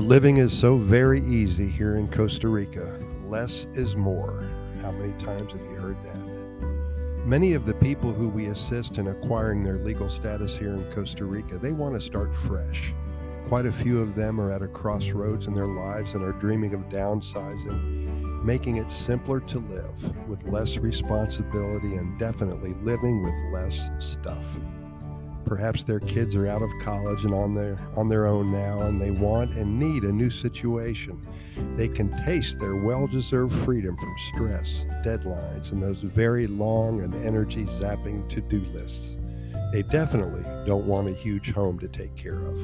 The living is so very easy here in Costa Rica. Less is more. How many times have you heard that? Many of the people who we assist in acquiring their legal status here in Costa Rica, they want to start fresh. Quite a few of them are at a crossroads in their lives and are dreaming of downsizing, making it simpler to live with less responsibility and definitely living with less stuff. Perhaps their kids are out of college and on their on their own now and they want and need a new situation. They can taste their well-deserved freedom from stress, deadlines, and those very long and energy zapping to-do lists. They definitely don't want a huge home to take care of.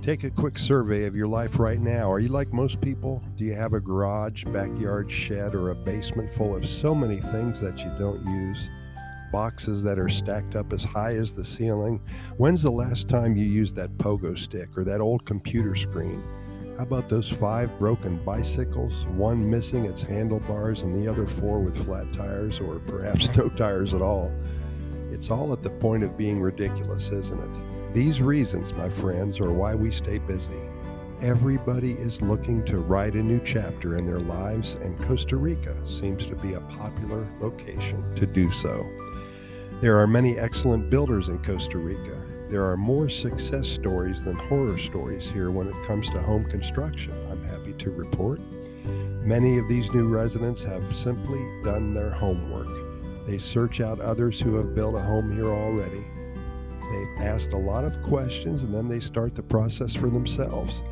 Take a quick survey of your life right now. Are you like most people? Do you have a garage, backyard, shed, or a basement full of so many things that you don't use? Boxes that are stacked up as high as the ceiling. When's the last time you used that pogo stick or that old computer screen? How about those five broken bicycles, one missing its handlebars and the other four with flat tires or perhaps no tires at all? It's all at the point of being ridiculous, isn't it? These reasons, my friends, are why we stay busy. Everybody is looking to write a new chapter in their lives, and Costa Rica seems to be a popular location to do so. There are many excellent builders in Costa Rica. There are more success stories than horror stories here when it comes to home construction, I'm happy to report. Many of these new residents have simply done their homework. They search out others who have built a home here already. They've asked a lot of questions and then they start the process for themselves.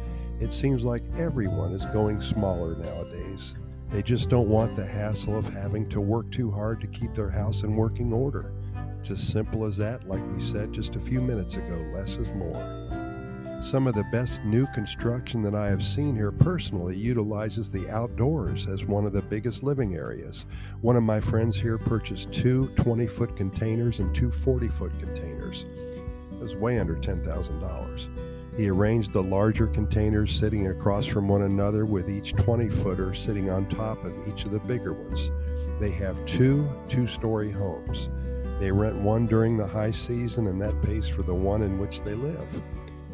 It seems like everyone is going smaller nowadays. They just don't want the hassle of having to work too hard to keep their house in working order. It's as simple as that, like we said just a few minutes ago less is more. Some of the best new construction that I have seen here personally utilizes the outdoors as one of the biggest living areas. One of my friends here purchased two 20 foot containers and two 40 foot containers. It was way under $10,000. He arranged the larger containers sitting across from one another with each 20 footer sitting on top of each of the bigger ones. They have two two story homes. They rent one during the high season, and that pays for the one in which they live.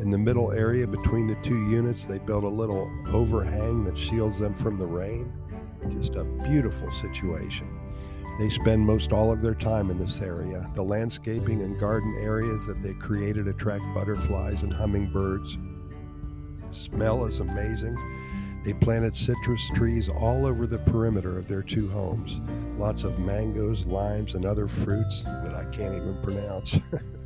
In the middle area between the two units, they built a little overhang that shields them from the rain. Just a beautiful situation. They spend most all of their time in this area. The landscaping and garden areas that they created attract butterflies and hummingbirds. The smell is amazing they planted citrus trees all over the perimeter of their two homes. Lots of mangoes, limes, and other fruits that I can't even pronounce.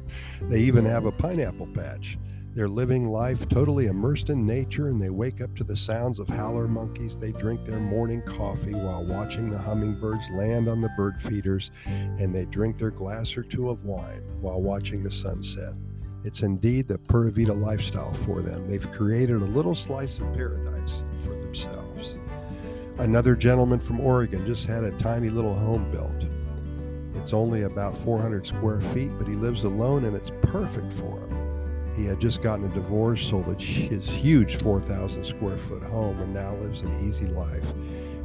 they even have a pineapple patch. They're living life totally immersed in nature and they wake up to the sounds of howler monkeys. They drink their morning coffee while watching the hummingbirds land on the bird feeders and they drink their glass or two of wine while watching the sunset. It's indeed the Pura Vida lifestyle for them. They've created a little slice of paradise for themselves. Another gentleman from Oregon just had a tiny little home built. It's only about 400 square feet, but he lives alone and it's perfect for him. He had just gotten a divorce, sold his huge 4,000 square foot home, and now lives an easy life.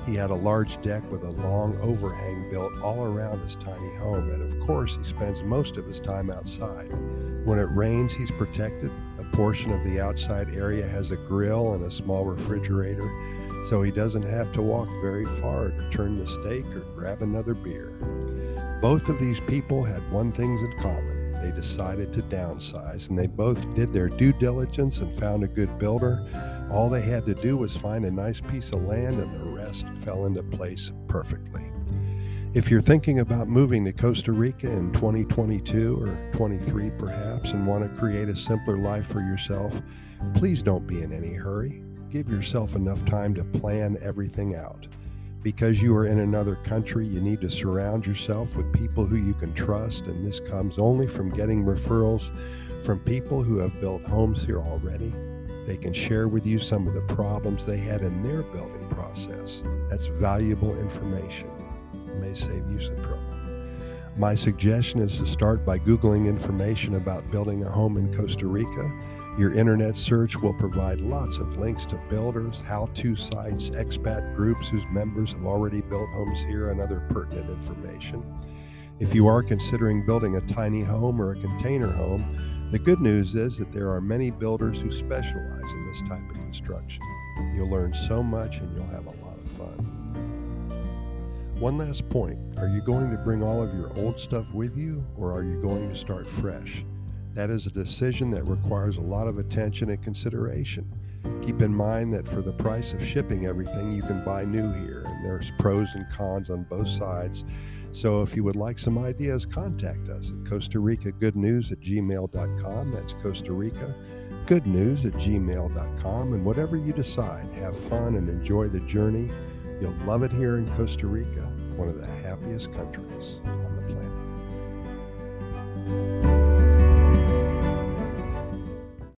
He had a large deck with a long overhang built all around his tiny home, and of course, he spends most of his time outside. When it rains, he's protected A portion of the outside area has a grill and a small refrigerator, so he doesn't have to walk very far to turn the steak or grab another beer. Both of these people had one thing in common. They decided to downsize, and they both did their due diligence and found a good builder. All they had to do was find a nice piece of land, and the rest fell into place perfectly. If you're thinking about moving to Costa Rica in 2022 or 23 perhaps and want to create a simpler life for yourself, please don't be in any hurry. Give yourself enough time to plan everything out. Because you are in another country, you need to surround yourself with people who you can trust, and this comes only from getting referrals from people who have built homes here already. They can share with you some of the problems they had in their building process. That's valuable information may save you some trouble. My suggestion is to start by Googling information about building a home in Costa Rica. Your internet search will provide lots of links to builders, how to sites, expat groups whose members have already built homes here, and other pertinent information. If you are considering building a tiny home or a container home, the good news is that there are many builders who specialize in this type of construction. You'll learn so much and you'll have a lot of fun. One last point are you going to bring all of your old stuff with you or are you going to start fresh? That is a decision that requires a lot of attention and consideration. Keep in mind that for the price of shipping everything, you can buy new here, and there's pros and cons on both sides. So if you would like some ideas, contact us at Costa Rica Good News at gmail.com. That's Costa Rica Good News at gmail.com. And whatever you decide, have fun and enjoy the journey. You'll love it here in Costa Rica, one of the happiest countries on the planet.